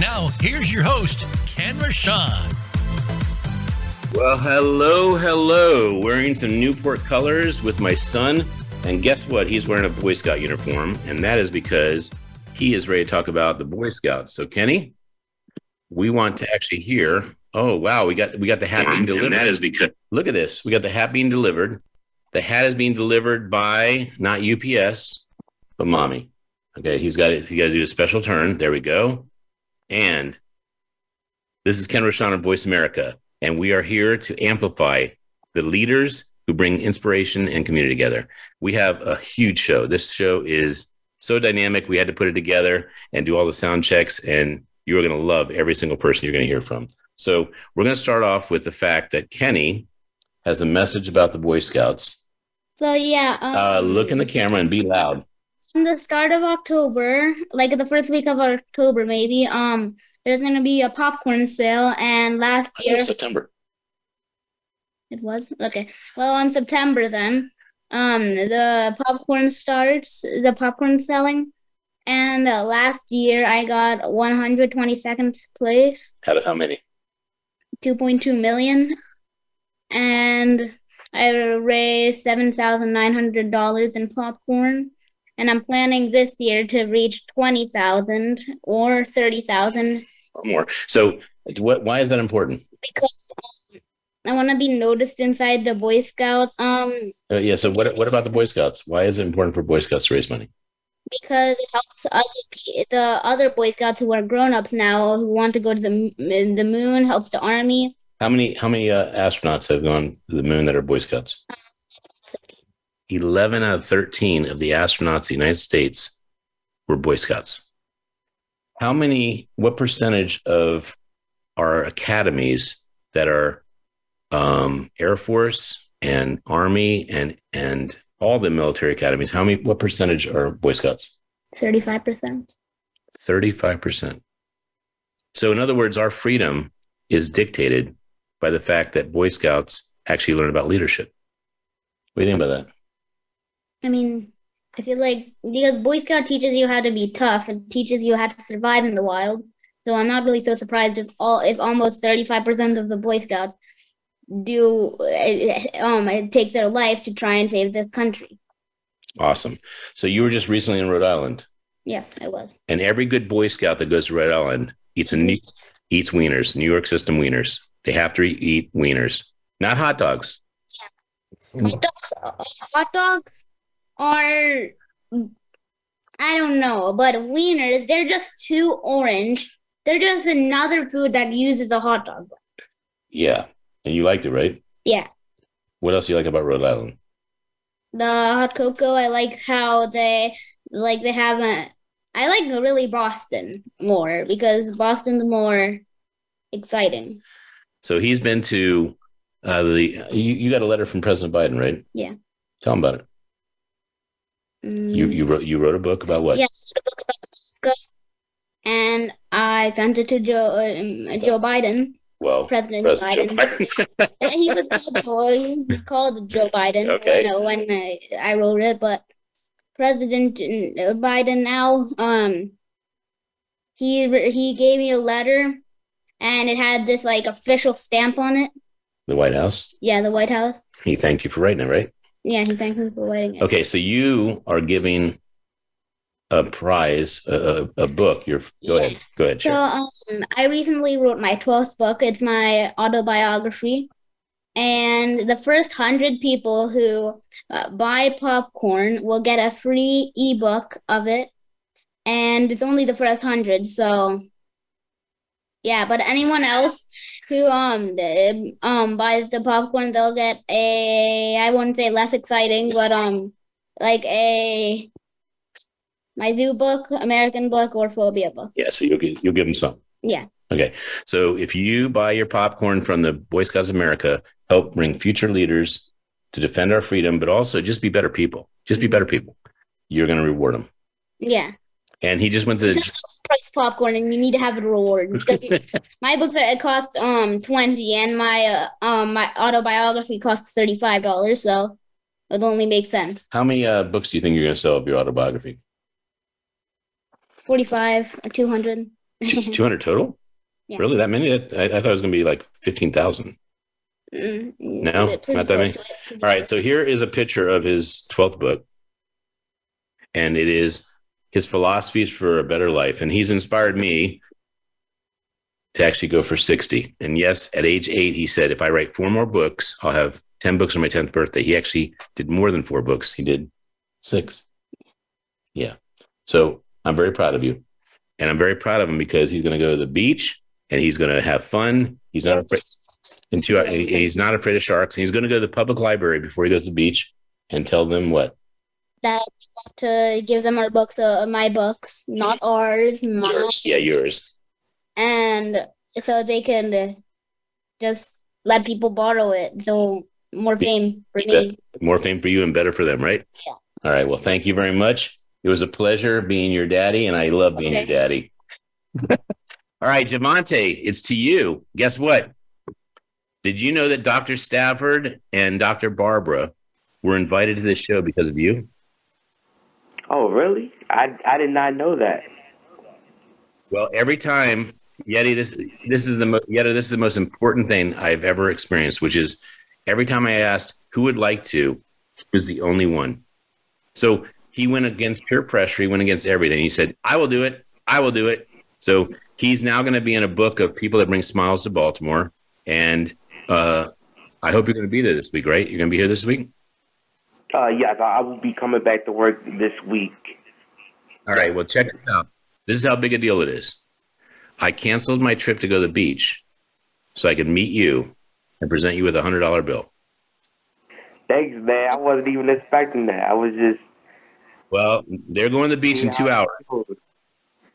Now, here's your host, Ken Rochon. Well, hello, hello. Wearing some Newport colors with my son. And guess what? He's wearing a Boy Scout uniform. And that is because he is ready to talk about the Boy Scouts. So, Kenny, we want to actually hear. Oh, wow. We got we got the hat being delivered. And that is because look at this. We got the hat being delivered. The hat is being delivered by not UPS, but mommy. Okay, he's got it. If you got to do a special turn. There we go. And this is Ken Rochon of Voice America and we are here to amplify the leaders who bring inspiration and community together. We have a huge show. This show is so dynamic. We had to put it together and do all the sound checks, and you're going to love every single person you're going to hear from. So, we're going to start off with the fact that Kenny has a message about the Boy Scouts. So, yeah. Um, uh, look in the camera and be loud. In the start of October, like the first week of October, maybe, um, there's going to be a popcorn sale, and last year September. It was okay. Well, on September then, um, the popcorn starts, the popcorn selling, and uh, last year I got 122nd place. Out of how many? 2.2 million, and I raised seven thousand nine hundred dollars in popcorn and I'm planning this year to reach 20,000 or 30,000 or more. So, what? Why is that important? Because um, I want to be noticed inside the Boy Scouts. Um. Uh, yeah. So, what? What about the Boy Scouts? Why is it important for Boy Scouts to raise money? Because it helps other the other Boy Scouts who are grown ups now who want to go to the the moon. Helps the army. How many how many uh, astronauts have gone to the moon that are Boy Scouts? Um, 11 out of 13 of the astronauts in the United States were Boy Scouts how many, what percentage of our academies that are um, Air Force and Army and and all the military academies, how many, what percentage are Boy Scouts? 35%. 35%. So, in other words, our freedom is dictated by the fact that Boy Scouts actually learn about leadership. What do you think about that? I mean, I feel like because Boy Scout teaches you how to be tough and teaches you how to survive in the wild. So I'm not really so surprised if all if almost 35% of the Boy Scouts do um it takes their life to try and save the country. Awesome. So you were just recently in Rhode Island. Yes, I was. And every good Boy Scout that goes to Rhode Island eats a new, eats wieners, New York system wieners. They have to eat wieners, not hot dogs. Yeah. Hot dogs, hot dogs are I don't know, but wieners, they're just too orange. They're just another food that uses a hot dog. Yeah. And you liked it, right? Yeah. What else do you like about Rhode Island? The hot cocoa. I like how they like they have a I like really Boston more because Boston's more exciting. So he's been to uh, the you, you got a letter from President Biden, right? Yeah. Tell him about it. You you wrote you wrote a book about what? Yeah, a book about America, and I sent it to Joe uh, Joe Biden. Well, President, President Biden. Biden. he was called, he called Joe Biden. Okay. You know, when I, I wrote it, but President Biden now, um, he he gave me a letter, and it had this like official stamp on it. The White House. Yeah, the White House. He thanked you for writing it, right? Yeah, he thanked me for writing it. Okay, so you are giving a prize, a, a book. You're go yeah. ahead, go ahead. So, um, I recently wrote my twelfth book. It's my autobiography, and the first hundred people who uh, buy popcorn will get a free ebook of it, and it's only the first hundred. So, yeah, but anyone else who um the, um buys the popcorn, they'll get a I wouldn't say less exciting, but um like a my zoo book, American book, or phobia book. Yeah, so you'll give, you'll give them some. Yeah. Okay. So if you buy your popcorn from the Boy Scouts of America, help bring future leaders to defend our freedom, but also just be better people. Just be better people. You're going to reward them. Yeah. And he just went to the price popcorn and you need to have a reward. My books it cost um twenty and my uh, um my autobiography costs thirty five dollars, so it only makes sense. How many uh, books do you think you're going to sell of your autobiography? Forty five or two hundred. Two hundred total? Yeah. Really, that many? I, I thought it was going to be like fifteen thousand. Mm, No, not that many? to it, pretty All right, so here is a picture of his 12th book. And it is his philosophies for a better life. And he's inspired me to actually go for 60. And yes, at age eight, he said, if I write four more books, I'll have 10 books on my 10th birthday. He actually did more than four books, he did six. Yeah. So I'm very proud of you. And I'm very proud of him because he's going to go to the beach and he's going to have fun. He's not afraid. And two, he's not afraid of sharks. He's going to go to the public library before he goes to the beach and tell them what that we want to give them our books, uh, my books, not ours, mine, yours. Yeah, yours. and so they can uh, just let people borrow it. So more fame for me. More fame for you and better for them, right? Yeah. All right. Well, thank you very much. It was a pleasure being your daddy, and I love being your daddy. All right, Javonta, it's to you. Guess what? Did you know that Dr. Stafford and Dr. Barbara were invited to this show because of you? Oh, really? I I did not know that. Well, every time Yeti, this this is the mo- Yeti, this is the most important thing I've ever experienced, which is every time I asked who would like to, he was the only one. So he went against peer pressure. He went against everything. He said, "I will do it. I will do it." So he's now going to be in a book of people that bring smiles to Baltimore, and uh, I hope you're going to be there this week. Right? You're going to be here this week. Uh, yes, I I will be coming back to work this week. All right. Well, check this out. This is how big a deal it is. I canceled my trip to go to the beach so I could meet you and present you with a hundred dollar bill. Thanks, man. I wasn't even expecting that. I was just. Well, they're going to the beach in two hours.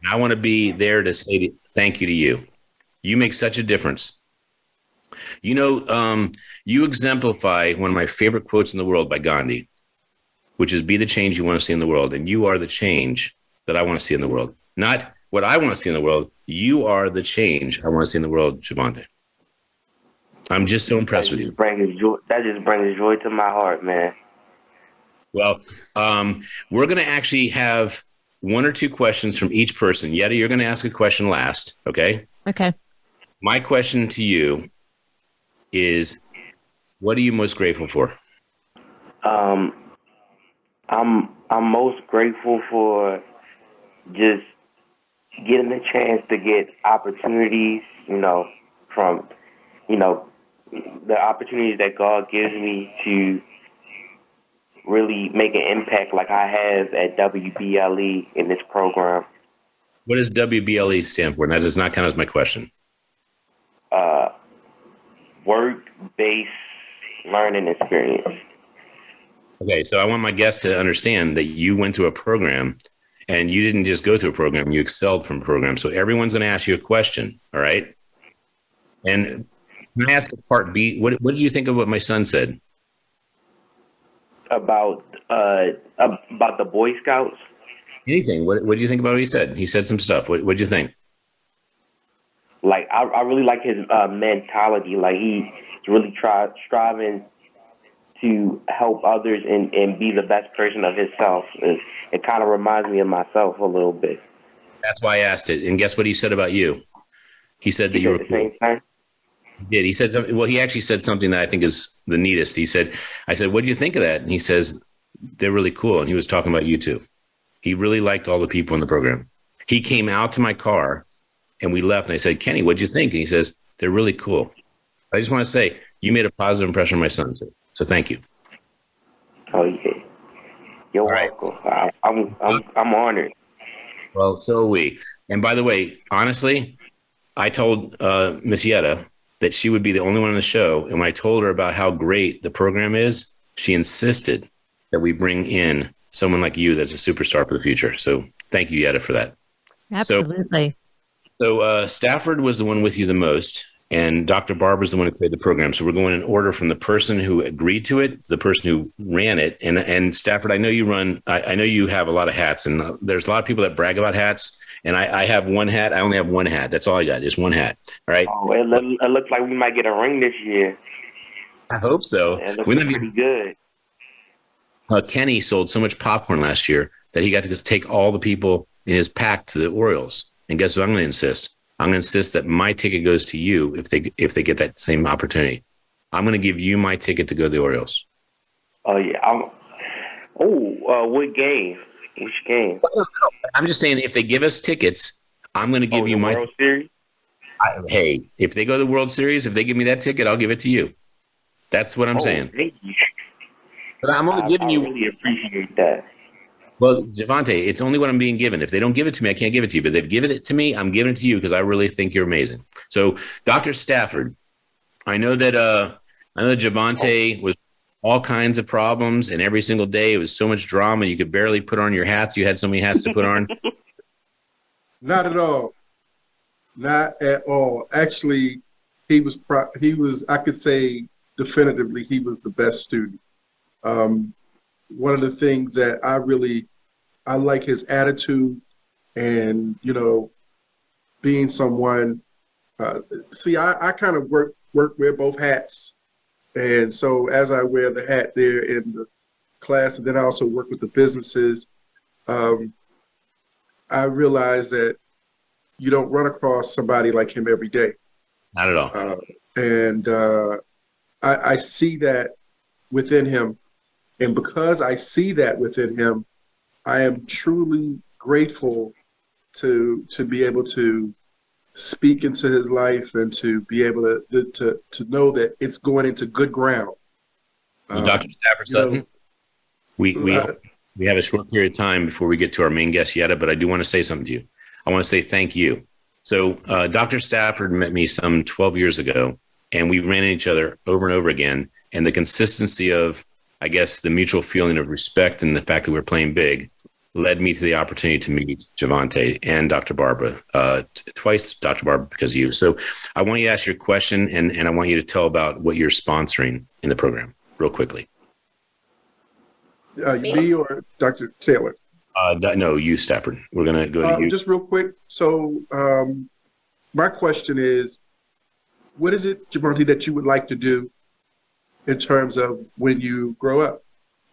I want to be there to say thank you to you. You make such a difference. You know, um, you exemplify one of my favorite quotes in the world by Gandhi, which is "Be the change you want to see in the world," and you are the change that I want to see in the world. Not what I want to see in the world. You are the change I want to see in the world, Javonta. I'm just so impressed that with you. brings joy. That just brings joy to my heart, man. Well, um, we're going to actually have one or two questions from each person. Yedda, you're going to ask a question last. Okay. Okay. My question to you is what are you most grateful for? Um, I'm I'm most grateful for just getting the chance to get opportunities, you know, from you know the opportunities that God gives me to really make an impact like I have at WBLE in this program. What does WBLE stand for? And that does not count as my question. Uh, work-based learning experience. Okay. So I want my guests to understand that you went through a program and you didn't just go through a program, you excelled from a program. So everyone's going to ask you a question. All right. And can I ask a part B? What, what did you think of what my son said? about uh about the Boy Scouts. Anything. What, what did you think about what he said? He said some stuff. What did you think? Like I, I really like his uh, mentality. Like he's really try striving to help others and, and be the best person of himself. It, it kind of reminds me of myself a little bit. That's why I asked it. And guess what he said about you? He said that He you were the same thing. He did. He said something. Well, he actually said something that I think is the neatest. He said, I said, what do you think of that? And he says, they're really cool. And he was talking about you too. He really liked all the people in the program. He came out to my car and we left and I said, Kenny, what'd you think? And he says, they're really cool. I just want to say you made a positive impression on my son too. So thank you. Oh yeah, you're All right. welcome. I, I'm I'm I'm honored. Well, so are we. And by the way, honestly, I told uh, Miss Yedda that she would be the only one on the show. And when I told her about how great the program is, she insisted that we bring in someone like you that's a superstar for the future. So thank you, Yedda, for that. Absolutely. So uh, Stafford was the one with you the most, and Dr. Barbara's the one who created the program. So we're going in order from the person who agreed to it, the person who ran it, and and Stafford. I know you run. I, I know you have a lot of hats, and uh, there's a lot of people that brag about hats. And I, I have one hat. I only have one hat. That's all I got. Just one hat. All right. Oh, it, look, it looks like we might get a ring this year. I hope so. It looks might be- good. uh, Kenny sold so much popcorn last year that he got to take all the people in his pack to the Orioles. And guess what? I'm going to insist. I'm going to insist that my ticket goes to you if they if they get that same opportunity. I'm going to give you my ticket to go to the Orioles. Oh yeah. I'm, oh, uh, what game? Which game? I'm just saying if they give us tickets, I'm going to give oh, you my. World Series. I- hey, if they go to the World Series, if they give me that ticket, I'll give it to you. That's what I'm oh, saying. Thank you. But I'm only I, giving I you. really appreciate that. Well, Javonta, it's only what I'm being given. If they don't give it to me, I can't give it to you. But they've given it to me, I'm giving it to you because I really think you're amazing. So, Dr. Stafford, I know that uh I know that Javonta was all kinds of problems, and every single day it was so much drama. You could barely put on your hats. You had so many hats to put on. Not at all. Not at all. Actually, he was pro- he was I could say definitively he was the best student. Um, one of the things that I really I like his attitude and you know being someone. Uh, see, I, I kind of work work wear both hats, and so as I wear the hat there in the class, and then I also work with the businesses. Um, I realize that you don't run across somebody like him every day. Not at all. Uh, and uh, I, I see that within him. And because I see that within him, I am truly grateful to to be able to speak into his life and to be able to to, to, know that it's going into good ground. Well, Um, Dr. Stafford you know, we we uh, we have a short period of time before we get to our main guest Yedda, but I do want to say something to you. I want to say thank you. So, uh, Dr. Stafford met me some 12 years ago, and we ran into each other over and over again. And the consistency of, I guess, the mutual feeling of respect and the fact that we we're playing big led me to the opportunity to meet Javonta and Dr. Barbara, uh, twice Dr. Barbara because of you. So, I want you to ask your question, and, and I want you to tell about what you're sponsoring in the program real quickly. uh, me or Dr. Taylor? Uh, no, you, Stafford. We're going to go to Uh, you. just real quick. So, um, my question is, what is it, Javonta, that you would like to do in terms of when you grow up?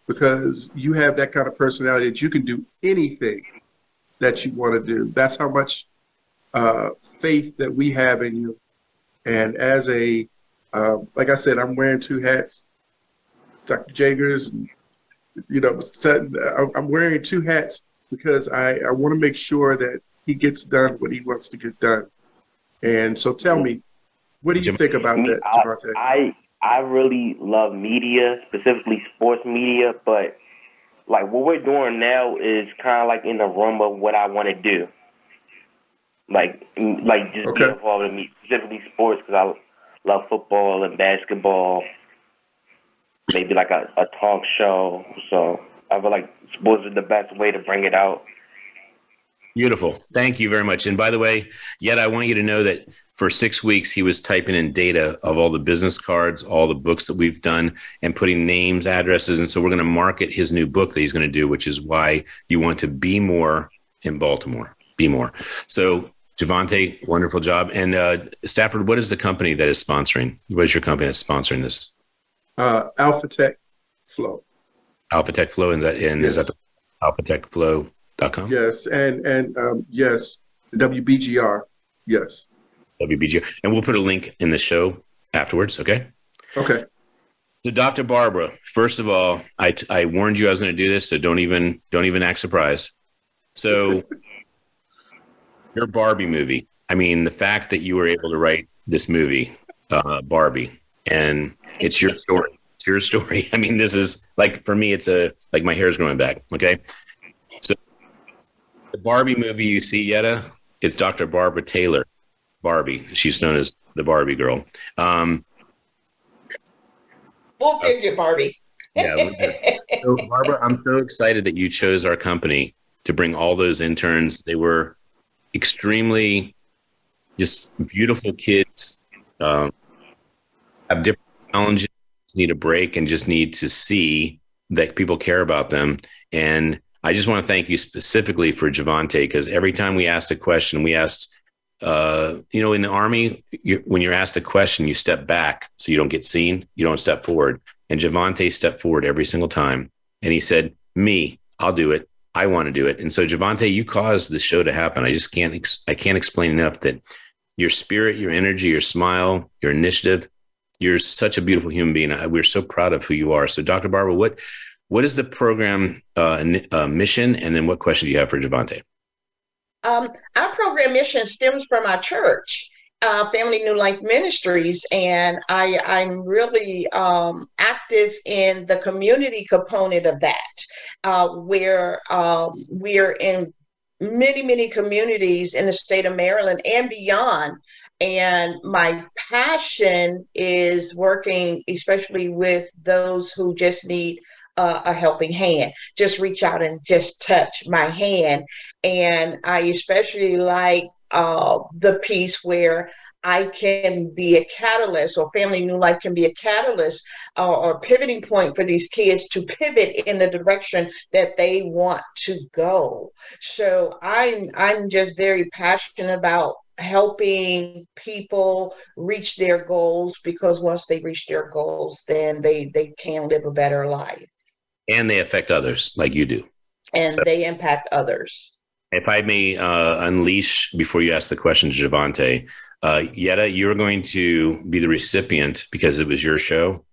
Because you have that kind of personality that you can do anything that you want to do. That's how much uh, faith that we have in you. And as a, um, like I said, I'm wearing two hats, Dr. Jagers, and, you know, I'm- wearing two hats because I, I want to make sure that he gets done what he wants to get done. And so tell me, what do you think about that, Javonta? I I really love media, specifically sports media, but like what we're doing now is kind of like in the realm of what I want to do. Like, like just be involved in me, specifically sports because I love football and basketball. Maybe like a, a talk show. So I feel like sports is the best way to bring it out. Beautiful. Thank you very much. And by the way, yet I want you to know that for six weeks he was typing in data of all the business cards, all the books that we've done, and putting names, addresses. And so we're going to market his new book that he's going to do, which is why you want to be more in Baltimore. Be more. So Javonta, wonderful job. And uh, Stafford, what is the company that is sponsoring? What is your company that's sponsoring this? Uh, Alpha Tech Flow. Alpha Tech Flow, and that and is that the alphatechflow.com? Yes, and and um, yes, WBGR. Yes. WBGR, And we'll put a link in the show afterwards. Okay. Okay. So, Dr. Barbara, first of all, I, I warned you I was going to do this, so don't even don't even act surprised. So, your Barbie movie. I mean, the fact that you were able to write this movie, uh, Barbie, and it's your story. It's your story. I mean, this is like for me, it's a like my hair's growing back. Okay, the Barbie movie you see, Yedda, it's Dr. Barbara Taylor, Barbie. She's known as the Barbie girl. Um, We'll you Barbie. yeah, so Barbara, I'm so excited that you chose our company to bring all those interns. They were extremely just beautiful kids um, have different challenges, need a break, and just need to see that people care about them. And I just want to thank you specifically for Javonta because every time we asked a question, we asked, uh, you know, in the army, you, when you're asked a question, you step back so you don't get seen, you don't step forward. And Javonta stepped forward every single time, and he said, "Me, I'll do it. I want to do it." And so, Javonta, you caused the show to happen. I just can't, ex- I can't explain enough that your spirit, your energy, your smile, your initiative. You're such a beautiful human being. We're so proud of who you are. So, Dr. Barbara, what what is the program uh, uh, mission, and then what question do you have for Javonta? Um, our program mission stems from our church, uh, Family New Life Ministries, and I, I'm really um, active in the community component of that, uh, where um, we're in many, many communities in the state of Maryland and beyond. And my passion is working, especially with those who just need uh, a helping hand. Just reach out and just touch my hand. And I especially like uh, the piece where I can be a catalyst, or Family New Life can be a catalyst uh, or pivoting point for these kids to pivot in the direction that they want to go. So I'm I'm just very passionate about helping people reach their goals because once they reach their goals, then they they can live a better life. And they affect others like you do. And so. they impact others. If I may uh, unleash before you ask the question, Javonta, uh, Yedda, you're going to be the recipient because it was your show.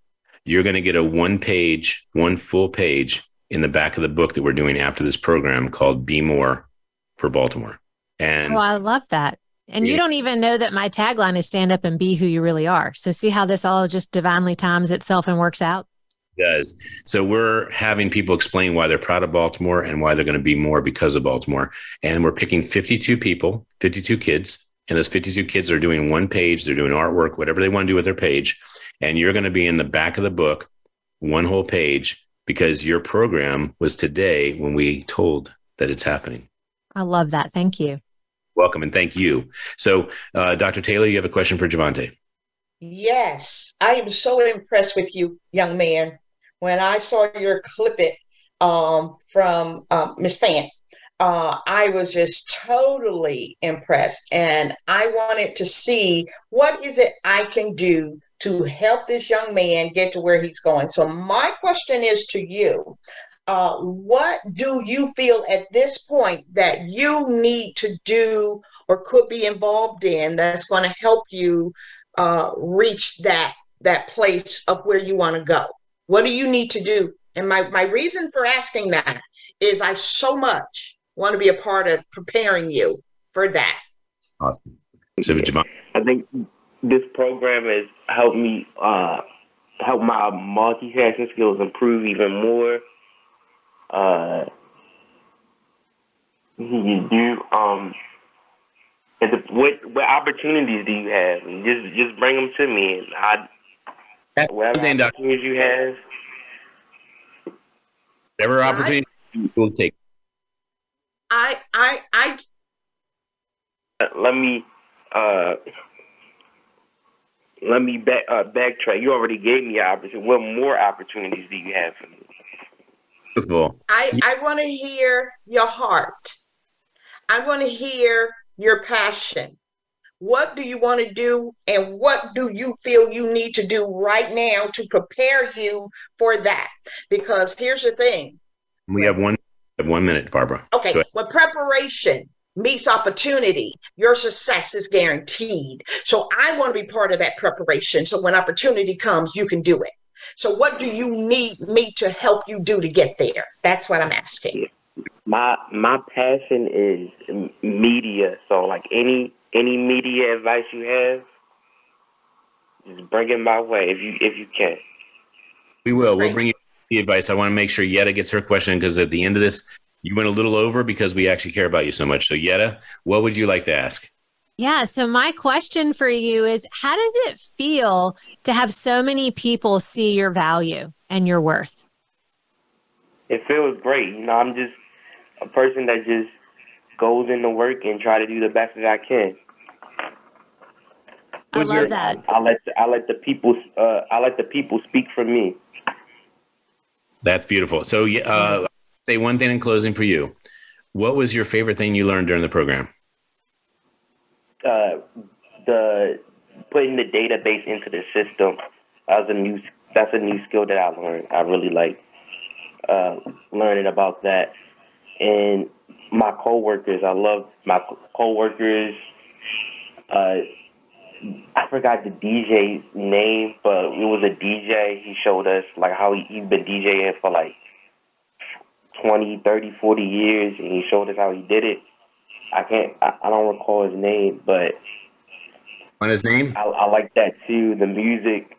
You're going to get a one page, one full page in the back of the book that we're doing after this program called Be More for Baltimore. And oh, I love that. And you don't even know that my tagline is stand up and be who you really are. So see how this all just divinely times itself and works out? Does. So we're having people explain why they're proud of Baltimore and why they're going to be more because of Baltimore. And we're picking 52 people, 52 kids, and those 52 kids are doing one page, they're doing artwork, whatever they want to do with their page. And you're going to be in the back of the book, one whole page, because your program was today when we told that it's happening. I love that. Thank you. Welcome and thank you. So, uh, Dr. Taylor, you have a question for Javonta. Yes, I am so impressed with you, young man when I saw your clip it um, from um, Miss Fan, uh, I was just totally impressed, and I wanted to see what is it I can do to help this young man get to where he's going. So my question is to you. Uh, what do you feel at this point that you need to do or could be involved in that's going to help you uh, reach that that place of where you want to go? What do you need to do? And my, my reason for asking that is I so much want to be a part of preparing you for that. Awesome. So, I think this program has helped me uh, help my multitasking skills improve even more. Uh, you do um, the, what what opportunities do you have? And Just just bring them to me, and I Whatever opportunities you have. Whatever opportunity you will take. I I I let me uh let me back uh, backtrack. You already gave me opportunity. What more opportunities do you have for me? Beautiful. I I want to hear your heart. I want to hear your passion. What do you want to do? And what do you feel you need to do right now to prepare you for that? Because here's the thing. We have one have one minute, Barbara. Okay. When preparation meets opportunity, your success is guaranteed. So I want to be part of that preparation. So when opportunity comes, you can do it. So what do you need me to help you do to get there? That's what I'm asking. My my passion is media. So like any any media advice you have, just bring it my way if you if you can. We will. We'll bring you the advice. I want to make sure Yedda gets her question because at the end of this, you went a little over because we actually care about you so much. So Yedda, what would you like to ask? Yeah. So my question for you is how does it feel to have so many people see your value and your worth? It feels great. You know, I'm just a person that just goes into work and try to do the best that I can. I love your- that. I let I let the people uh, I let the people speak for me. That's beautiful. So, uh, say one thing in closing for you. What was your favorite thing you learned during the program? Uh, the putting the database into the system. That was a new. That's a new skill that I learned. I really like uh, learning about that. And my coworkers, I love my co- coworkers. Uh, I forgot the DJ's name, but it was a DJ. He showed us like how he, he's been DJing for like 20, 30, 40 years, and he showed us how he did it. I can't, I, I don't recall his name, but On his name? I, I like that too. The music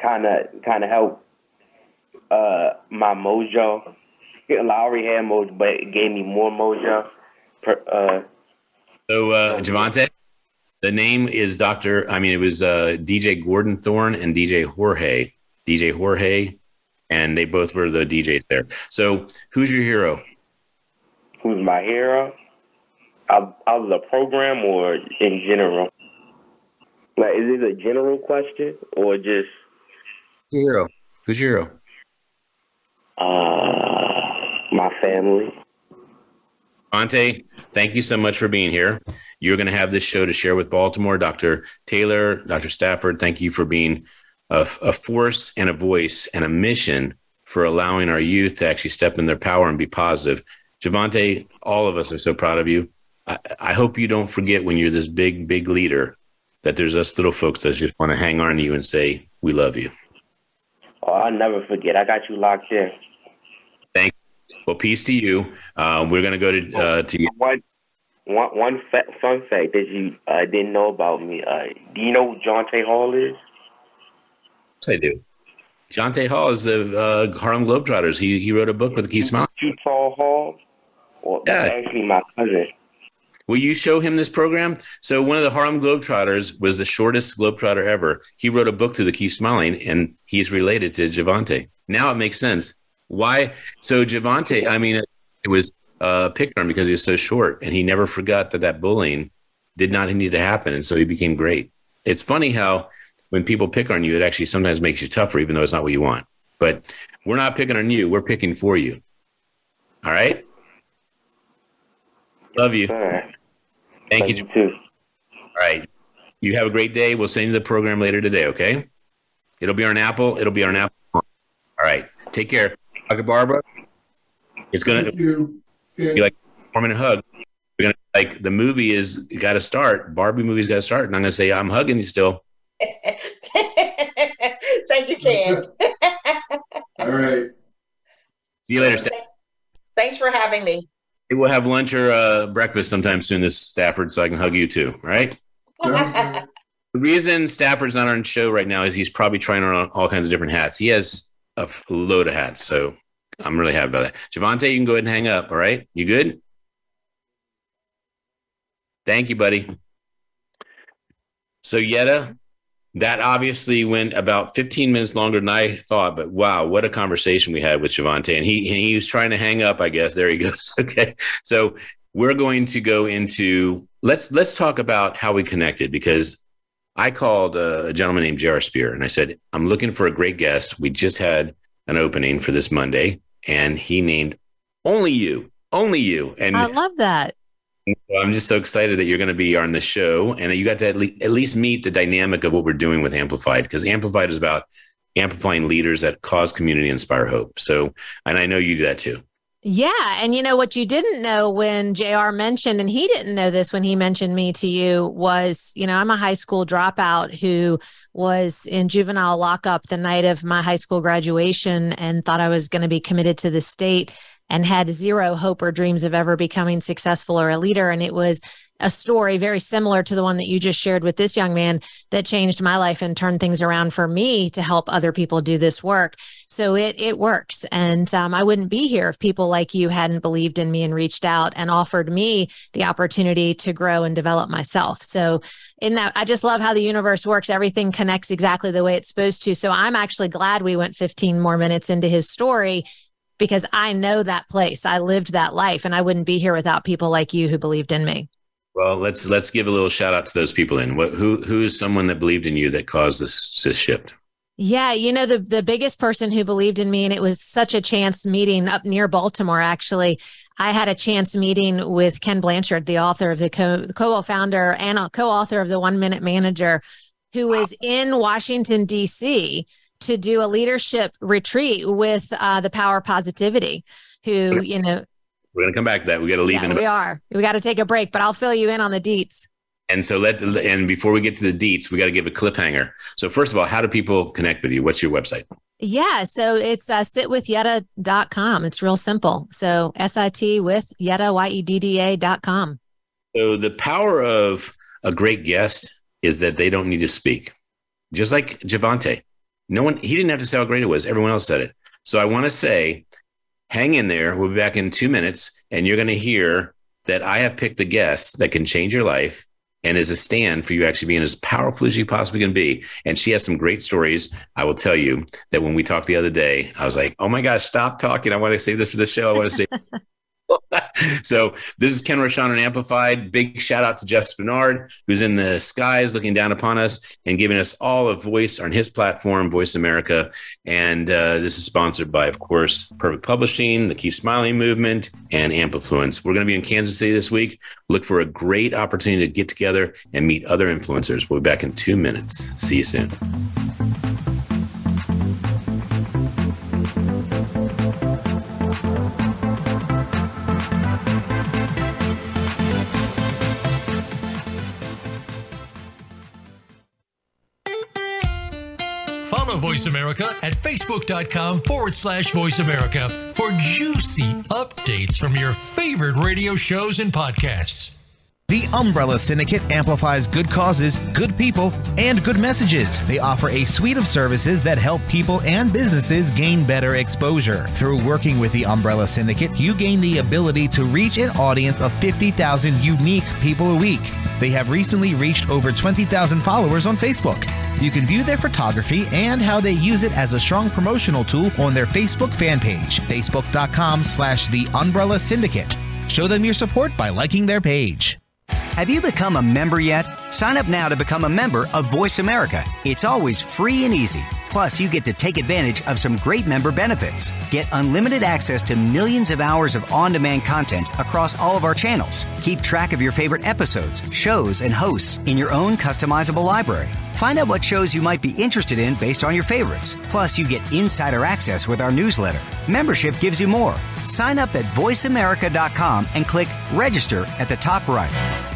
kind of kind of helped uh, my mojo. I already had mojo, but it gave me more mojo. Per, uh, So, uh, Javonta, the name is Dr. I mean, it was uh, DJ Gordon Thorne and DJ Jorge. DJ Jorge, and they both were the DJs there. So, who's your hero? who's my hero? I, I was a program or in general. Like, is it a general question or just Your hero. Who's your hero? uh, my family? Ante, thank you so much for being here. You're going to have this show to share with Baltimore. Dr. Taylor, Dr. Stafford, thank you for being a, a force and a voice and a mission for allowing our youth to actually step in their power and be positive. Javonta, all of us are so proud of you. I, I hope you don't forget when you're this big, big leader that there's us little folks that just want to hang on to you and say, We love you. Oh, I'll never forget. I got you locked in. Well, peace to you. Uh, we're going to go to, uh, to One, one, one fa- fun fact that you uh, didn't know about me. Uh, do you know who Jonte Hall is? Yes, I do. Jonte Hall is the uh, Harlem Globetrotters. He he wrote a book with Keep Smiling. Utah Hall. Well, Yeah. actually my cousin. Will you show him this program? So one of the Harlem Globetrotters was the shortest Globetrotter ever. He wrote a book through the Keep Smiling, and he's related to Javonta. Now it makes sense. Why? So Javonta, I mean, it, was uh, picked on because he was so short, and he never forgot that that bullying did not need to happen, and so he became great. It's funny how when people pick on you, it actually sometimes makes you tougher, even though it's not what you want. But we're not picking on you; we're picking for you. All right. Love you. All right. Thank you. you too. All right. You have a great day. We'll send you the program later today, okay? It'll be on Apple. It'll be on Apple. All right. Take care. Dr. Barbara, it's going to Thank you. Yeah. be like four minute hug. We're going to, like, the movie is got to start. Barbie movie's got to start. And I'm going to say, I'm hugging you still. Thank you, Ken. All right. See you later, Steph. Thanks for having me. We'll have lunch or uh, breakfast sometime soon, this Stafford, so I can hug you too, Right. The reason Stafford's not on the show right now is he's probably trying on all kinds of different hats. He has a load of hats, so I'm really happy about that. Javonta, you can go ahead and hang up. All right, you good? Thank you, buddy. So Yedda, that obviously went about 15 minutes longer than I thought, but wow, what a conversation we had with Javonta. And he and he was trying to hang up, I guess. There he goes. Okay. So we're going to go into let's let's talk about how we connected because I called a gentleman named J.R. Spear and I said, I'm looking for a great guest. We just had an opening for this Monday, and he named only you, only you. And I love that. I'm just so excited that you're going to be on the show and you got to at, at least meet the dynamic of what we're doing with Amplified because Amplified is about amplifying leaders that cause community, inspire hope. So, and I know you do that too. Yeah. And you know what you didn't know when JR mentioned, and he didn't know this when he mentioned me to you, was, you know, I'm a high school dropout who was in juvenile lockup the night of my high school graduation and thought I was going to be committed to the state and had zero hope or dreams of ever becoming successful or a leader. And it was a story very similar to the one that you just shared with this young man that changed my life and turned things around for me to help other people do this work. So it it works, and um, I wouldn't be here if people like you hadn't believed in me and reached out and offered me the opportunity to grow and develop myself. So in that, I just love how the universe works. Everything connects exactly the way it's supposed to. So I'm actually glad we went 15 more minutes into his story because I know that place. I lived that life, and I wouldn't be here without people like you who believed in me. Well, let's let's give a little shout out to those people. In what who who's someone that believed in you that caused this this shift? Yeah, you know the the biggest person who believed in me, and it was such a chance meeting up near Baltimore. Actually, I had a chance meeting with Ken Blanchard, the author of the co co-founder and co-author of the One Minute Manager, who was in Washington D.C. to do a leadership retreat with uh, the Power Positivity. Who you know, we're gonna come back to that. We got to leave. Yeah, in we are. We got to take a break, but I'll fill you in on the deets. And so let's and before we get to the deets, we got to give a cliffhanger. So first of all, how do people connect with you? What's your website? Yeah, so it's uh, sitwithyedda.com. It's real simple. So S I T with Yedda, Y E D D A.com. So the power of a great guest is that they don't need to speak. Just like Javonta. No one he didn't have to say how great it was. Everyone else said it. So I want to say, hang in there. We'll be back in two minutes, and you're going to hear that I have picked the guest that can change your life and is a stand for you actually being as powerful as you possibly can be. And she has some great stories. I will tell you that when we talked the other day, I was like, oh my gosh, stop talking. I want to save this for the show. I want to say so this is Ken Rochon and Amplified. Big shout out to Jeff Spenard, who's in the skies looking down upon us and giving us all a voice on his platform, Voice America. And uh, this is sponsored by, of course, Perfect Publishing, the Keep Smiling Movement, and Amplifluence. We're going to be in Kansas City this week. Look for a great opportunity to get together and meet other influencers. We'll be back in two minutes. See you soon. Follow Voice America at facebook.com forward slash voice America for juicy updates from your favorite radio shows and podcasts. The Umbrella Syndicate amplifies good causes, good people, and good messages. They offer a suite of services that help people and businesses gain better exposure. Through working with the Umbrella Syndicate, you gain the ability to reach an audience of 50,000 unique people a week. They have recently reached over 20,000 followers on Facebook. You can view their photography and how they use it as a strong promotional tool on their Facebook fan page, facebook.com slash the Umbrella Syndicate. Show them your support by liking their page. Have you become a member yet? Sign up now to become a member of Voice America. It's always free and easy. Plus, you get to take advantage of some great member benefits. Get unlimited access to millions of hours of on demand content across all of our channels. Keep track of your favorite episodes, shows, and hosts in your own customizable library. Find out what shows you might be interested in based on your favorites. Plus, you get insider access with our newsletter. Membership gives you more. Sign up at voiceamerica.com and click register at the top right.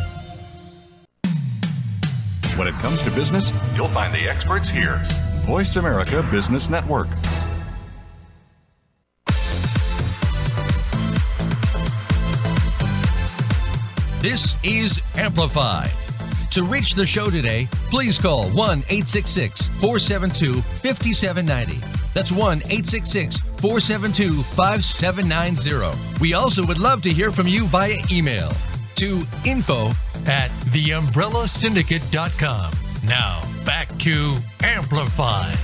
When it comes to business, you'll find the experts here. Voice America Business Network. This is Amplified. To reach the show today, please call 1 866 472 5790. That's 1 866 472 5790. We also would love to hear from you via email to info at theumbrellasyndicate.com. Now, back to Amplified.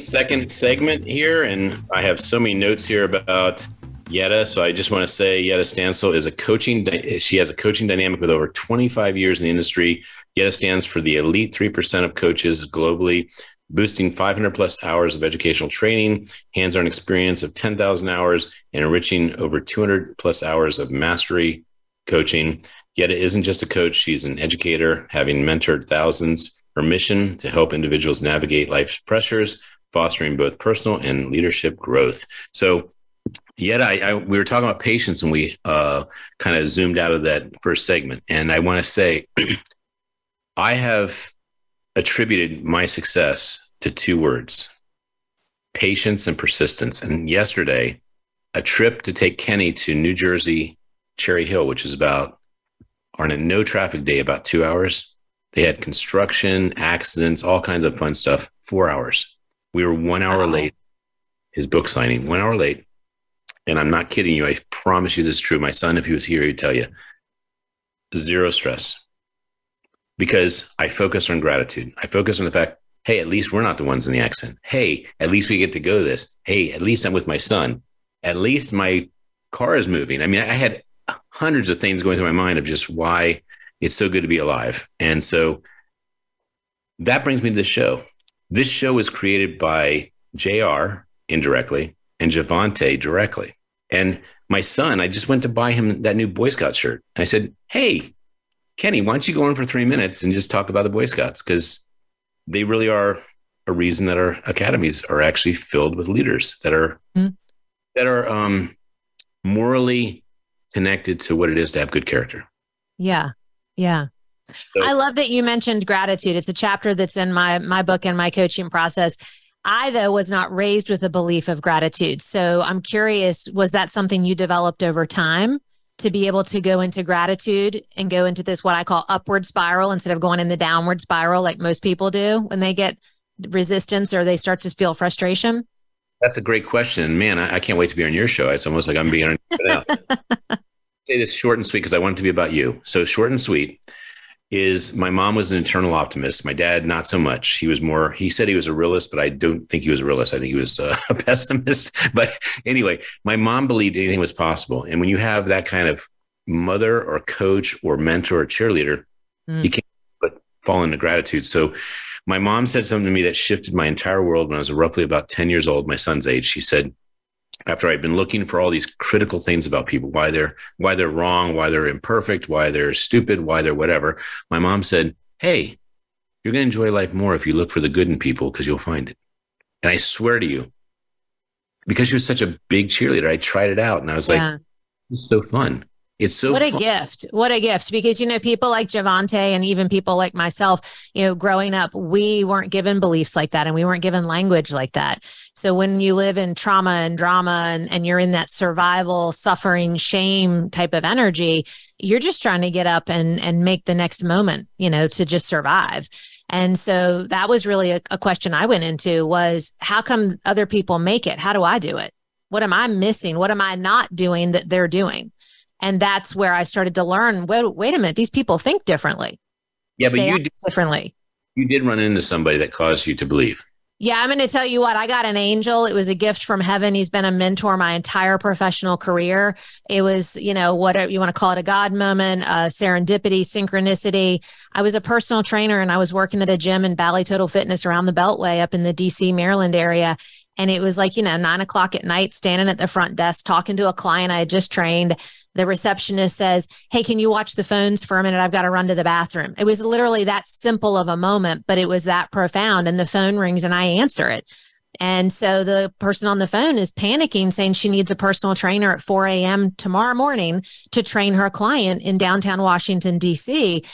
Second segment here, and I have so many notes here about Yedda. So I just want to say Yedda Stancil is a coaching. She has a coaching dynamic with over 25 years in the industry. Yedda stands for the elite 3% of coaches globally, boosting 500 plus hours of educational training, hands on experience of 10,000 hours, and enriching over 200 plus hours of mastery coaching. Yedda isn't just a coach, she's an educator, having mentored thousands. Her mission to help individuals navigate life's pressures, fostering both personal and leadership growth. So, Yet I, I, we were talking about patience and we uh, kind of zoomed out of that first segment. And I want to say, I have attributed my success to two words patience and persistence. And yesterday, a trip to take Kenny to New Jersey Cherry Hill, which is about on a no traffic day, about two hours. They had construction, accidents, all kinds of fun stuff. Four hours. We were one hour Wow. late. His book signing, one hour late. And I'm not kidding you. I promise you this is true. My son, if he was here, he'd tell you zero stress because I focus on gratitude. I focus on the fact, hey, at least we're not the ones in the accident. Hey, at least we get to go to this. Hey, at least I'm with my son. At least my car is moving. I mean, I had hundreds of things going through my mind of just why it's so good to be alive. And so that brings me to the show. This show was created by JR indirectly and Javonta directly. And my son, I just went to buy him that new Boy Scout shirt. And I said, Hey, Kenny, why don't you go on for three minutes and just talk about the Boy Scouts? Because they really are a reason that our academies are actually filled with leaders that are Mm. that are um, morally connected to what it is to have good character. Yeah. Yeah. So- I love that you mentioned gratitude. It's a chapter that's in my my book and my coaching process. I though was not raised with a belief of gratitude. So I'm curious was that something you developed over time to be able to go into gratitude and go into this what I call upward spiral instead of going in the downward spiral like most people do when they get resistance or they start to feel frustration? That's a great question. Man, I, I can't wait to be on your show. It's almost like I'm being on. Say this short and sweet because I want it to be about you. So short and sweet is my mom was an eternal optimist. My dad, not so much. He was more, he said he was a realist, but I don't think he was a realist. I think he was uh, a pessimist. But anyway, my mom believed anything was possible. And when you have that kind of mother or coach or mentor or cheerleader, Mm. you can't but fall into gratitude. So my mom said something to me that shifted my entire world when I was roughly about 10 years old, my son's age. She said, after I'd been looking for all these critical things about people, why they're why they're wrong, why they're imperfect, why they're stupid, why they're whatever, my mom said, Hey, you're gonna enjoy life more if you look for the good in people because you'll find it. And I swear to you, because she was such a big cheerleader, I tried it out and I was Yeah. like, this is so fun. It's so what a fun. gift. What a gift. Because you know people like Javonta and even people like myself you know growing up we weren't given beliefs like that and we weren't given language like that. So when you live in trauma and drama and, and you're in that survival suffering shame type of energy you're just trying to get up and and make the next moment you know to just survive. And so that was really a, a question i went into was how come other people make it? How do i do it? What am i missing? What am i not doing that they're doing and that's where I started to learn. Wait, wait a minute, these people think differently. Yeah, but They you did, differently. you did run into somebody that caused you to believe. Yeah, I'm going to tell you what. I got an angel. It was a gift from heaven. He's been a mentor my entire professional career. It was, you know, whatever you want to call it, a God moment, uh, serendipity, synchronicity. I was a personal trainer and I was working at a gym in Bally Total Fitness around the Beltway up in the DC, Maryland area. And it was like, you know, nine o'clock at night, standing at the front desk, talking to a client I had just trained. The receptionist says, Hey, can you watch the phones for a minute? I've got to run to the bathroom. It was literally that simple of a moment, but it was that profound. And the phone rings and I answer it. And so the person on the phone is panicking, saying she needs a personal trainer at 4 a.m. tomorrow morning to train her client in downtown Washington, D.C.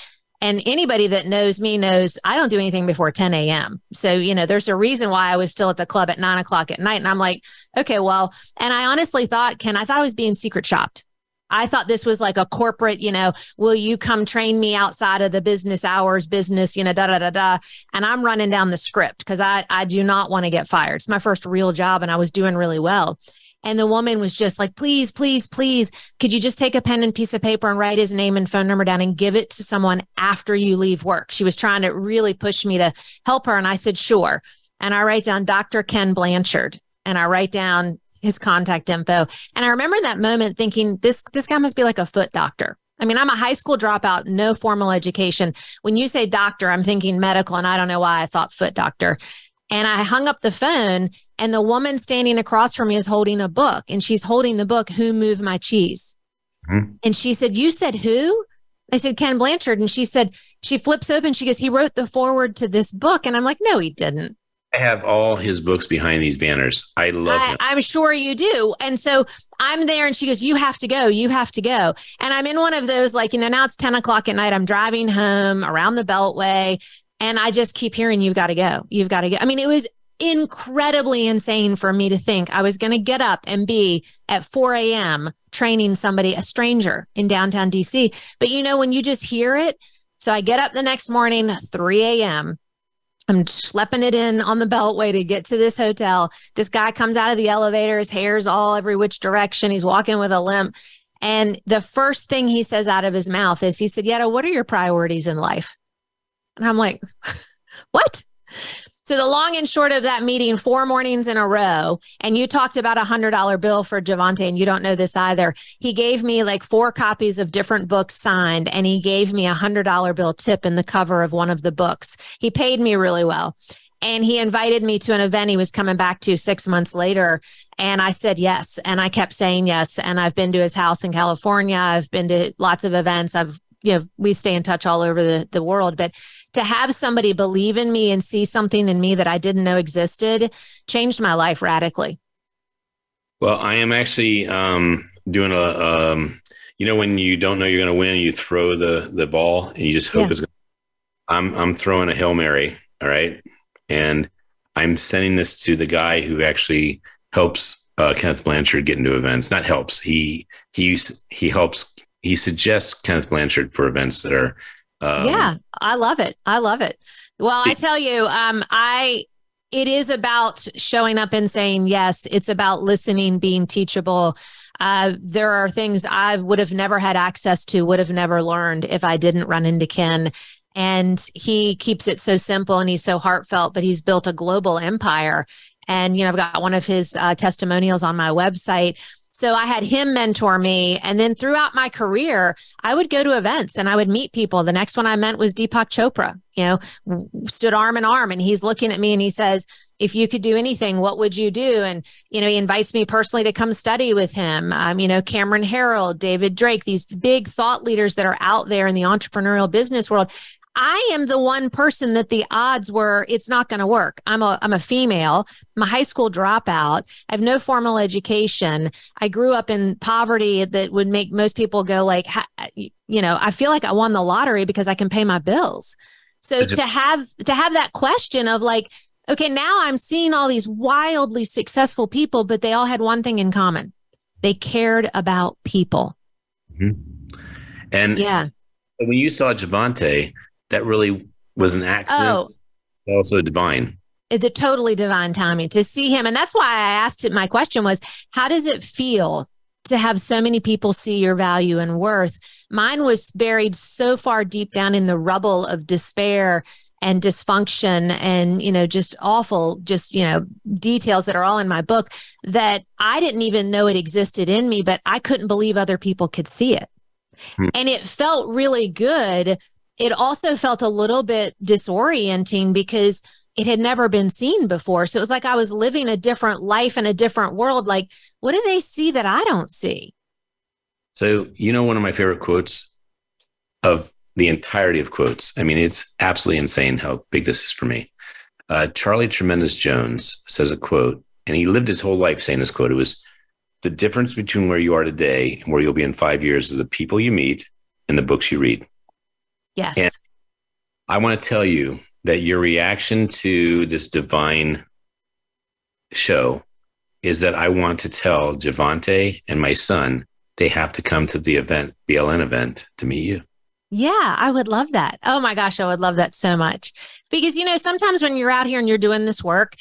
And anybody that knows me knows I don't do anything before 10 a.m. So, you know, there's a reason why I was still at the club at nine o'clock at night. And I'm like, okay, well, and I honestly thought, Ken, I thought I was being secret shopped. I thought this was like a corporate, you know, will you come train me outside of the business hours, business, you know, da da da da. And I'm running down the script because I I do not want to get fired. It's my first real job and I was doing really well. And the woman was just like, please, please, please, could you just take a pen and piece of paper and write his name and phone number down and give it to someone after you leave work? She was trying to really push me to help her. And I said, sure. And I write down Dr. Ken Blanchard and I write down his contact info. And I remember in that moment thinking, this this guy must be like a foot doctor. I mean, I'm a high school dropout, no formal education. When you say doctor, I'm thinking medical, and I don't know why I thought foot doctor. And I hung up the phone, and the woman standing across from me is holding a book, and she's holding the book, Who Moved My Cheese? Mhm. And she said, You said who? I said, Ken Blanchard. And she said, She flips open, she goes, He wrote the foreword to this book. And I'm like, No, he didn't. I have all his books behind these banners. I love I, him. I'm sure you do. And so I'm there and she goes, You have to go. You have to go. And I'm in one of those, like, you know, now it's 10 o'clock at night. I'm driving home around the Beltway and I just keep hearing, You've got to go. You've got to go. I mean, it was incredibly insane for me to think I was going to get up and be at 4 a.m. training somebody, a stranger in downtown DC. But you know, when you just hear it, so I get up the next morning, 3 a.m. I'm schlepping it in on the beltway to get to this hotel. This guy comes out of the elevator, his hair's all every which direction. He's walking with a limp. And the first thing he says out of his mouth is, he said, Yedda, what are your priorities in life? And I'm like, what? So the long and short of that meeting, four mornings in a row, and you talked about a hundred dollar bill for Javonta, and you don't know this either. He gave me like four copies of different books signed, and he gave me a hundred dollar bill tip in the cover of one of the books. He paid me really well. And he invited me to an event he was coming back to six months later. And I said yes. And I kept saying yes. And I've been to his house in California. I've been to lots of events. I've you know we stay in touch all over the, the world but to have somebody believe in me and see something in me that i didn't know existed changed my life radically well i am actually um, doing a um, you know when you don't know you're going to win you throw the the ball and you just hope yeah. it's gonna, i'm i'm throwing a hail mary all right and i'm sending this to the guy who actually helps uh, kenneth blanchard get into events not helps he he he helps he suggests Kenneth Blanchard for events that are. Um, yeah, I love it. I love it. Well, I tell you, um, I it is about showing up and saying yes. It's about listening, being teachable. Uh, there are things I would have never had access to, would have never learned if I didn't run into Ken. And he keeps it so simple and he's so heartfelt, but he's built a global empire. And, you know, I've got one of his uh, testimonials on my website so I had him mentor me. And then throughout my career, I would go to events and I would meet people. The next one I met was Deepak Chopra, you know, stood arm in arm. And he's looking at me and he says, if you could do anything, what would you do? And, you know, he invites me personally to come study with him. Um, you know, Cameron Herold, David Drake, these big thought leaders that are out there in the entrepreneurial business world. I am the one person that the odds were it's not going to work. I'm a I'm a female. I'm a high school dropout. I have no formal education. I grew up in poverty that would make most people go like, you know, I feel like I won the lottery because I can pay my bills. So just- to have to have that question of like, okay, now I'm seeing all these wildly successful people, but they all had one thing in common: they cared about people. Mm-hmm. And yeah, when you saw Javonta that really was an accident. Oh. Also divine. The totally divine timing to see him. And that's why I asked it. My question was, how does it feel to have so many people see your value and worth? Mine was buried so far deep down in the rubble of despair and dysfunction and you know just awful just you know details that are all in my book that I didn't even know it existed in me but I couldn't believe other people could see it. Hmm. And it felt really good it also felt a little bit disorienting because it had never been seen before. So it was like I was living a different life in a different world. Like, what do they see that I don't see? So, you know, one of my favorite quotes of the entirety of quotes. I mean, it's absolutely insane how big this is for me. Uh, Charlie Tremendous Jones says a quote, and he lived his whole life saying this quote. It was the difference between where you are today and where you'll be in five years is the people you meet and the books you read. Yes. And I want to tell you that your reaction to this divine show is that I want to tell Javonta and my son they have to come to the event, BLN event, to meet you. Yeah, I would love that. Oh my gosh, I would love that so much. Because, you know, sometimes when you're out here and you're doing this work,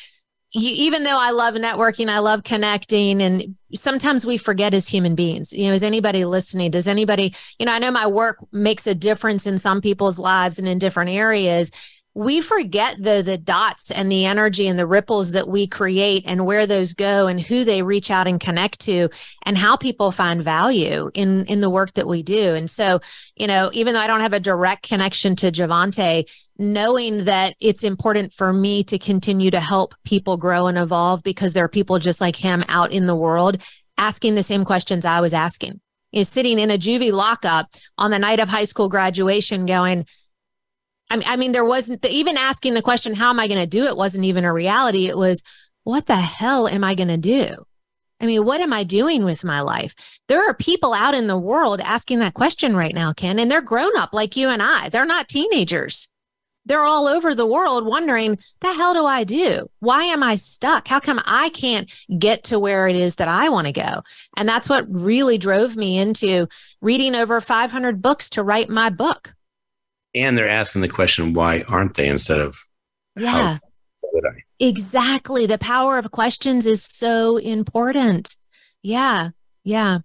you, even though I love networking, I love connecting, and sometimes we forget as human beings. You know, is anybody listening? Does anybody, you know, I know my work makes a difference in some people's lives and in different areas. We forget though the dots and the energy and the ripples that we create and where those go and who they reach out and connect to and how people find value in in the work that we do. And so, you know, even though I don't have a direct connection to Javonta, knowing that it's important for me to continue to help people grow and evolve because there are people just like him out in the world asking the same questions I was asking. You know, sitting in a juvie lockup on the night of high school graduation going, I mean, I mean, there wasn't even asking the question, how am I going to do it wasn't even a reality. It was, what the hell am I going to do? I mean, what am I doing with my life? There are people out in the world asking that question right now, Ken, and they're grown up like you and I. They're not teenagers they're all over the world wondering, the hell do I do? Why am I stuck? How come I can't get to where it is that I want to go? And that's what really drove me into reading over 500 books to write my book. And they're asking the question, why aren't they instead of, yeah. Exactly. The power of questions is so important. Yeah. Yeah.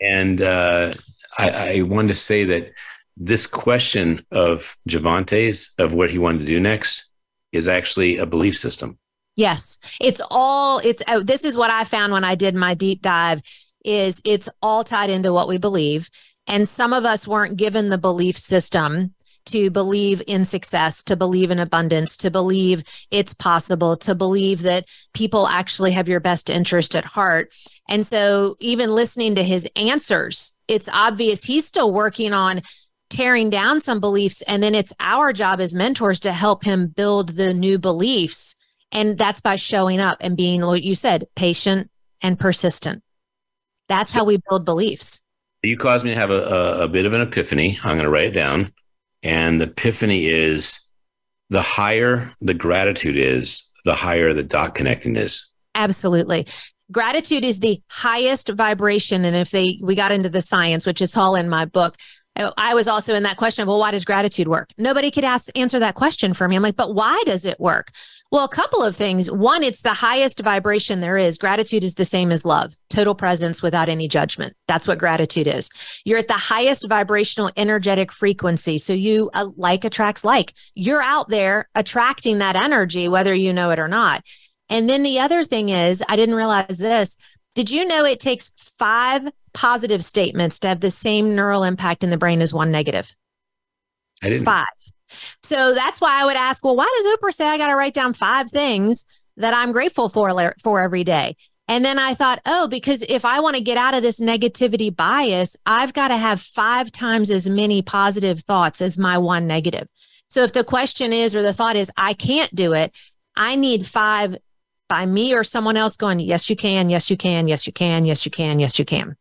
And uh, I, I wanted to say that this question of Javonta's of what he wanted to do next is actually a belief system. Yes, it's all it's uh, this is what I found when I did my deep dive is it's all tied into what we believe and some of us weren't given the belief system to believe in success, to believe in abundance, to believe it's possible, to believe that people actually have your best interest at heart. And so, even listening to his answers, it's obvious he's still working on tearing down some beliefs. And then it's our job as mentors to help him build the new beliefs. And that's by showing up and being, what you said, patient and persistent. That's how we build beliefs. You caused me to have a, a, a bit of an epiphany. I'm going to write it down. And the epiphany is the higher the gratitude is, the higher the dot connecting is. Absolutely. Gratitude is the highest vibration. And if they, we got into the science, which is all in my book, I was also in that question of, well, why does gratitude work? Nobody could ask, answer that question for me. I'm like, but why does it work? Well, a couple of things. One, it's the highest vibration there is. Gratitude is the same as love, total presence without any judgment. That's what gratitude is. You're at the highest vibrational energetic frequency. So you uh, like attracts like. You're out there attracting that energy, whether you know it or not. And then the other thing is, I didn't realize this. Did you know it takes five positive statements to have the same neural impact in the brain as one negative? I didn't. Five. So that's why I would ask, well, why does Oprah say I got to write down five things that I'm grateful for for every day? And then I thought, oh, because if I want to get out of this negativity bias, I've got to have five times as many positive thoughts as my one negative. So if the question is, or the thought is, I can't do it, I need five by me or someone else going, yes, you can, yes, you can, yes, you can, yes, you can, yes, you can.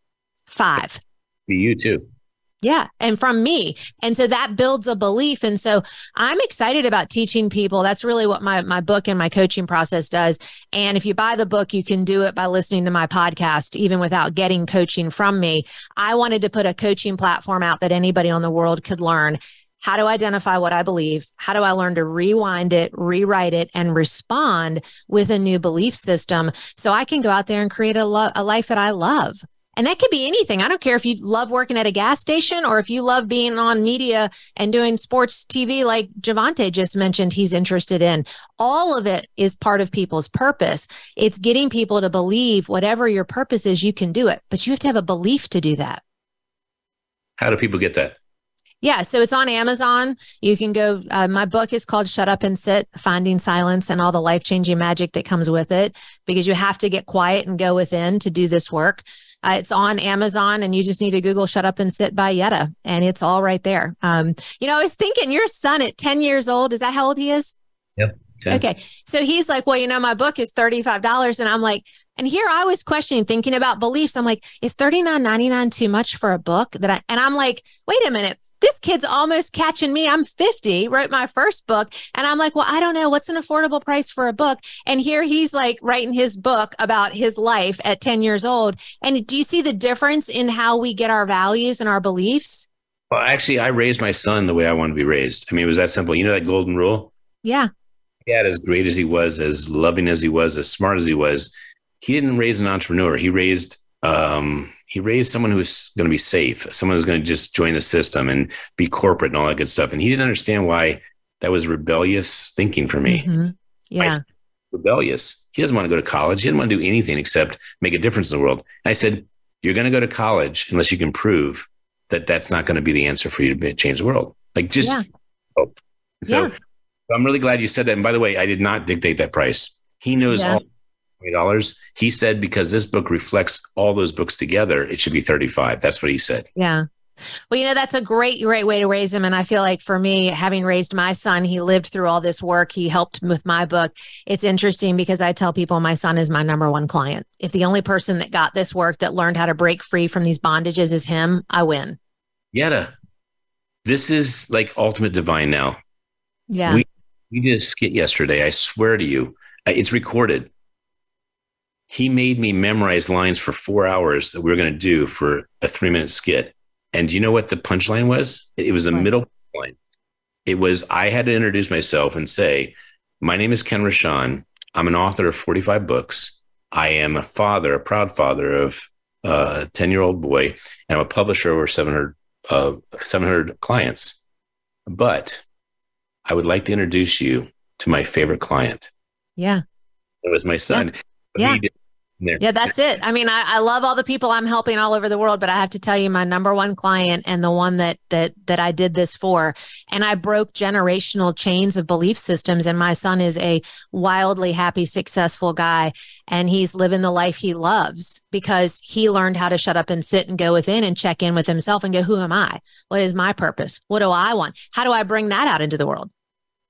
Five. Be you too. Yeah. And from me. And so that builds a belief. And so I'm excited about teaching people. That's really what my, my book and my coaching process does. And if you buy the book, you can do it by listening to my podcast, even without getting coaching from me. I wanted to put a coaching platform out that anybody on the world could learn how to identify what I believe, how do I learn to rewind it, rewrite it, and respond with a new belief system so I can go out there and create a, lo- a life that I love. And that could be anything. I don't care if you love working at a gas station or if you love being on media and doing sports TV, like Javonta just mentioned, he's interested in. All of it is part of people's purpose. It's getting people to believe whatever your purpose is, you can do it, but you have to have a belief to do that. How do people get that? Yeah, so it's on Amazon. You can go. Uh, my book is called Shut Up and Sit Finding Silence and all the life changing magic that comes with it because you have to get quiet and go within to do this work. Uh, it's on Amazon and you just need to Google Shut Up and Sit by Yedda and it's all right there. Um, you know, I was thinking your son at 10 years old, is that how old he is? Yep. 10. Okay. So he's like, well, you know, my book is $35. And I'm like, and here I was questioning, thinking about beliefs. I'm like, is $39.99 too much for a book that I, and I'm like, wait a minute this kid's almost catching me. I'm 50, wrote my first book. And I'm like, well, I don't know. What's an affordable price for a book? And here he's like writing his book about his life at 10 years old. And do you see the difference in how we get our values and our beliefs? Well, actually, I raised my son the way I want to be raised. I mean, it was that simple. You know that golden rule? Yeah. Dad, as great as he was, as loving as he was, as smart as he was, he didn't raise an entrepreneur. He raised um, he raised someone who's going to be safe, someone who's going to just join the system and be corporate and all that good stuff. And he didn't understand why that was rebellious thinking for me. Mm-hmm. Yeah. Rebellious. He doesn't want to go to college. He didn't want to do anything except make a difference in the world. And I said, You're going to go to college unless you can prove that that's not going to be the answer for you to change the world. Like just yeah. hope. So yeah. I'm really glad you said that. And by the way, I did not dictate that price. He knows yeah. all dollars. He said because this book reflects all those books together, it should be 35. That's what he said. Yeah. Well, you know, that's a great, great way to raise him. And I feel like for me, having raised my son, he lived through all this work. He helped with my book. It's interesting because I tell people my son is my number one client. If the only person that got this work that learned how to break free from these bondages is him, I win. Yedda, this is like ultimate divine now. Yeah. We we did a skit yesterday. I swear to you, it's recorded. He made me memorize lines for four hours that we were going to do for a three minute skit. And do you know what the punchline was? It was the What? middle line. It was I had to introduce myself and say, My name is Ken Rochon. I'm an author of 45 books. I am a father, a proud father of a 10 year old boy, and I'm a publisher over 700, uh, 700 clients. But I would like to introduce you to my favorite client. Yeah. It was my son. But Yeah. Yeah, that's it. I mean, I, I love all the people I'm helping all over the world, but I have to tell you, my number one client and the one that that that I did this for, and I broke generational chains of belief systems. And my son is a wildly happy, successful guy, and he's living the life he loves because he learned how to shut up and sit and go within and check in with himself and go, "Who am I? What is my purpose? What do I want? How do I bring that out into the world?"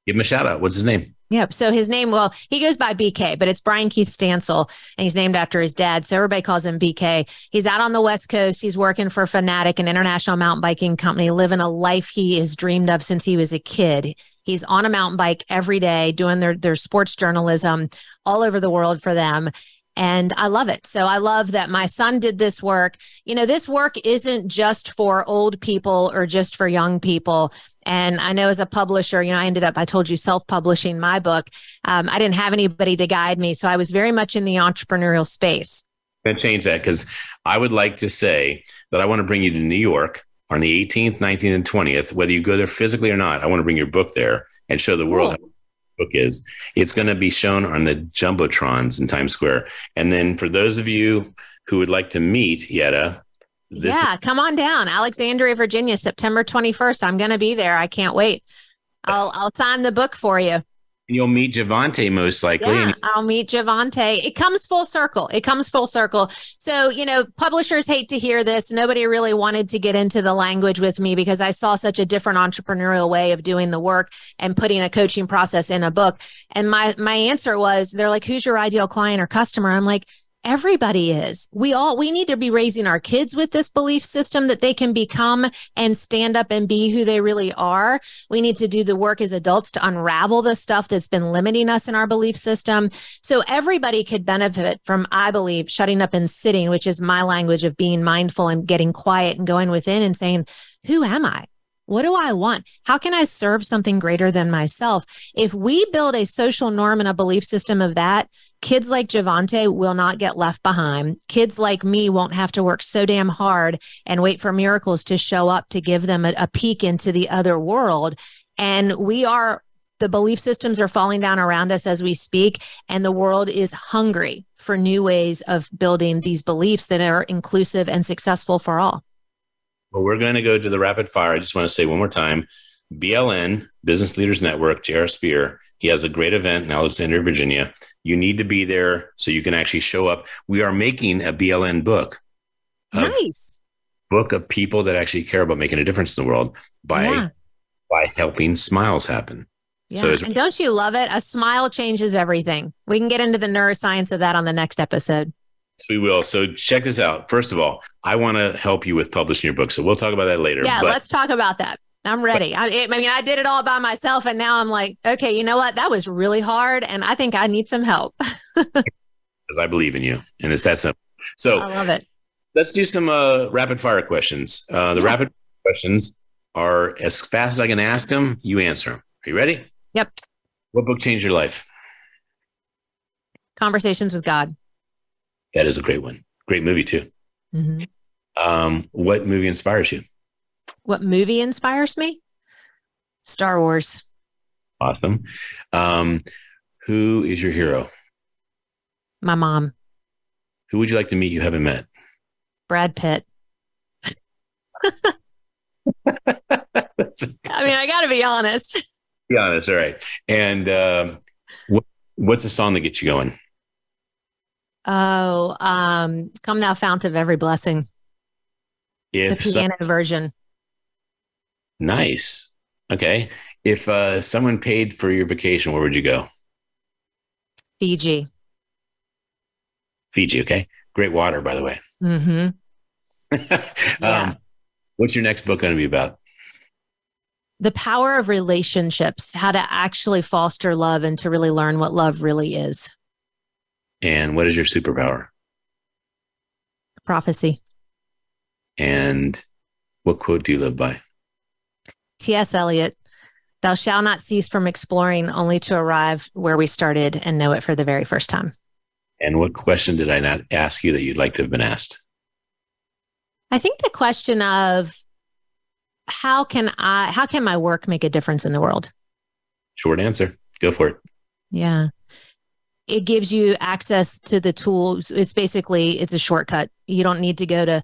Give him a shout out. What's his name? Yep. So his name, well, he goes by BK, but it's Brian Keith Stancil, and he's named after his dad. So everybody calls him BK. He's out on the West Coast. He's working for Fanatic, an international mountain biking company, living a life he has dreamed of since he was a kid. He's on a mountain bike every day, doing their their sports journalism all over the world for them. And I love it. So I love that my son did this work. You know, this work isn't just for old people or just for young people. And I know as a publisher, you know, I ended up, I told you, self publishing my book. Um, I didn't have anybody to guide me. So I was very much in the entrepreneurial space. I'm gonna change that because I would like to say that I want to bring you to New York on the 18th, 19th, and 20th. Whether you go there physically or not, I want to bring your book there and show the world how the book is. It's going to be shown on the jumbotrons in Times Square. And then for those of you who would like to meet Yedda, this yeah, come on down. Alexandria, Virginia, September 21st. I'm going to be there. I can't wait. I'll, I'll sign the book for you. you'll meet Javonta most likely. Yeah, I'll meet Javonta. It comes full circle. It comes full circle. So, you know, publishers hate to hear this. Nobody really wanted to get into the language with me because I saw such a different entrepreneurial way of doing the work and putting a coaching process in a book. And my my answer was they're like, who's your ideal client or customer? I'm like, everybody is. We all we need to be raising our kids with this belief system that they can become and stand up and be who they really are. We need to do the work as adults to unravel the stuff that's been limiting us in our belief system. So everybody could benefit from i believe shutting up and sitting which is my language of being mindful and getting quiet and going within and saying who am i what do I want? How can I serve something greater than myself? If we build a social norm and a belief system of that, kids like Javonta will not get left behind. Kids like me won't have to work so damn hard and wait for miracles to show up to give them a, a peek into the other world. And we are, the belief systems are falling down around us as we speak, and the world is hungry for new ways of building these beliefs that are inclusive and successful for all. Well, we're going to go to the rapid fire. I just want to say one more time BLN, Business Leaders Network, J.R. Spear. He has a great event in Alexandria, Virginia. You need to be there so you can actually show up. We are making a BLN book, a Nice. book of people that actually care about making a difference in the world by Yeah. by helping smiles happen. Yeah. So and don't you love it? A smile changes everything. We can get into the neuroscience of that on the next episode. We will. So check this out. First of all, I want to help you with publishing your book. So we'll talk about that later. Yeah, But let's talk about that. I'm ready. I, I mean, I did it all by myself, and now I'm like, okay, you know what? That was really hard, and I think I need some help. because I believe in you, and it's that simple. So I love it. let's do some uh, rapid fire questions. Uh, the Yeah. rapid questions are as fast as I can ask them. You answer them. Are you ready? Yep. What book changed your life? Conversations with God. That is a great one. Great movie too. Mhm. Um, what movie inspires you? What movie inspires me? Star Wars. Awesome. Um, who is your hero? My mom, Who would you like to meet you haven't met? Brad Pitt. I mean, I got to be honest. Be honest. All right. And um, what, what's a song that gets you going? Oh, um, come thou fount of every blessing. If the so- piano version. nice. Okay. If uh, someone paid for your vacation, where would you go? Fiji. Fiji. Okay. Great water, by the way. Mm-hmm. um, what's your next book going to be about? the power of relationships, how to actually foster love and to really learn what love really is. And what is your superpower? Prophecy. And what quote do you live by? T.S. Eliot, thou shalt not cease from exploring only to arrive where we started and know it for the very first time. And what question did I not ask you that you'd like to have been asked? I think the question of how can I how can my work make a difference in the world? Short answer. Go for it. Yeah. It gives you access to the tools. It's basically it's a shortcut. You don't need to go to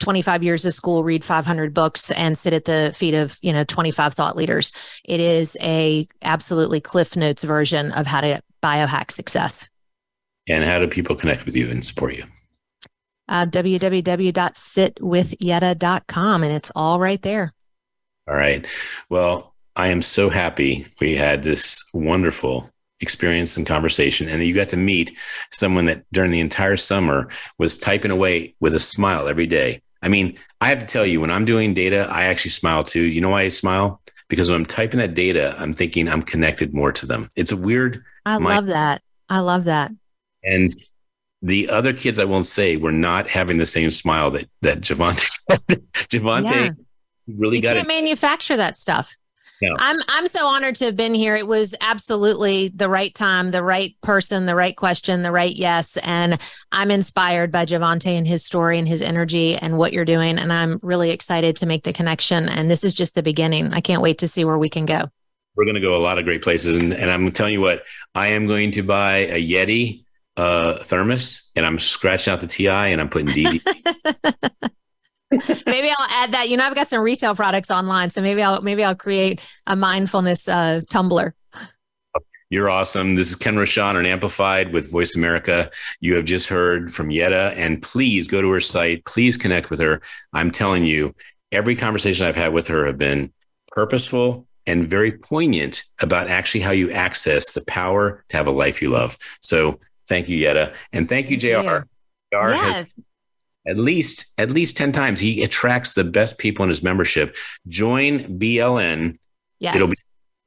25 years of school, read 500 books and sit at the feet of, you know, 25 thought leaders. It is a absolutely cliff notes version of how to biohack success. And how do people connect with you and support you? Uh, www.sitwithyedda.com and it's all right there. All right. Well, I am so happy we had this wonderful experience and conversation and you got to meet someone that during the entire summer was typing away with a smile every day. I mean, I have to tell you, when I'm doing data, I actually smile too. You know why I smile? Because when I'm typing that data, I'm thinking I'm connected more to them. It's a weird. I mind- love that. I love that. And the other kids, I won't say, were not having the same smile that that Javonta. Javonta Yeah. really you got can't it. manufacture that stuff. No. I'm I'm so honored to have been here. It was absolutely the right time, the right person, the right question, the right yes. And I'm inspired by Javonta and his story and his energy and what you're doing. And I'm really excited to make the connection. And this is just the beginning. I can't wait to see where we can go. We're going to go a lot of great places, and, and I'm telling you what, I am going to buy a Yeti uh, thermos, and I'm scratching out the TI, and I'm putting DD. maybe I'll add that. You know, I've got some retail products online, so maybe I'll maybe I'll create a mindfulness uh, tumbler. You're awesome. This is Ken Rochon on Amplified with Voice America. You have just heard from Yedda, and please go to her site. Please connect with her. I'm telling you, every conversation I've had with her have been purposeful and very poignant about actually how you access the power to have a life you love. So thank you, Yedda, and thank you, Jr. JR has Yeah. At least at least 10 times he attracts the best people in his membership. Join bln Yes. it'll be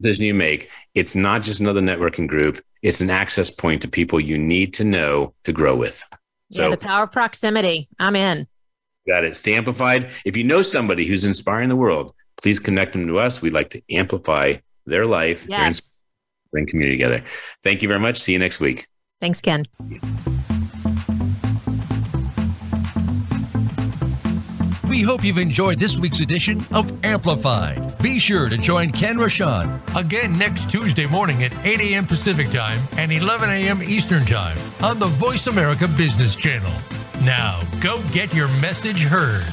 decision you make. It's not just another networking group. It's an access point to people you need to know to grow with. So yeah, the power of proximity. I'm in. got it. Stay amplified if you know somebody who's inspiring the world please connect them to us. We'd like to amplify their life their Yes. bring community together. Thank you very much. See you next week. Thanks, Ken. We hope you've enjoyed this week's edition of Amplified. Be sure to join Ken Rochon Again next Tuesday morning at 8 a.m. Pacific Time and 11 a.m. Eastern Time on the Voice America Business Channel. Now, go get your message heard.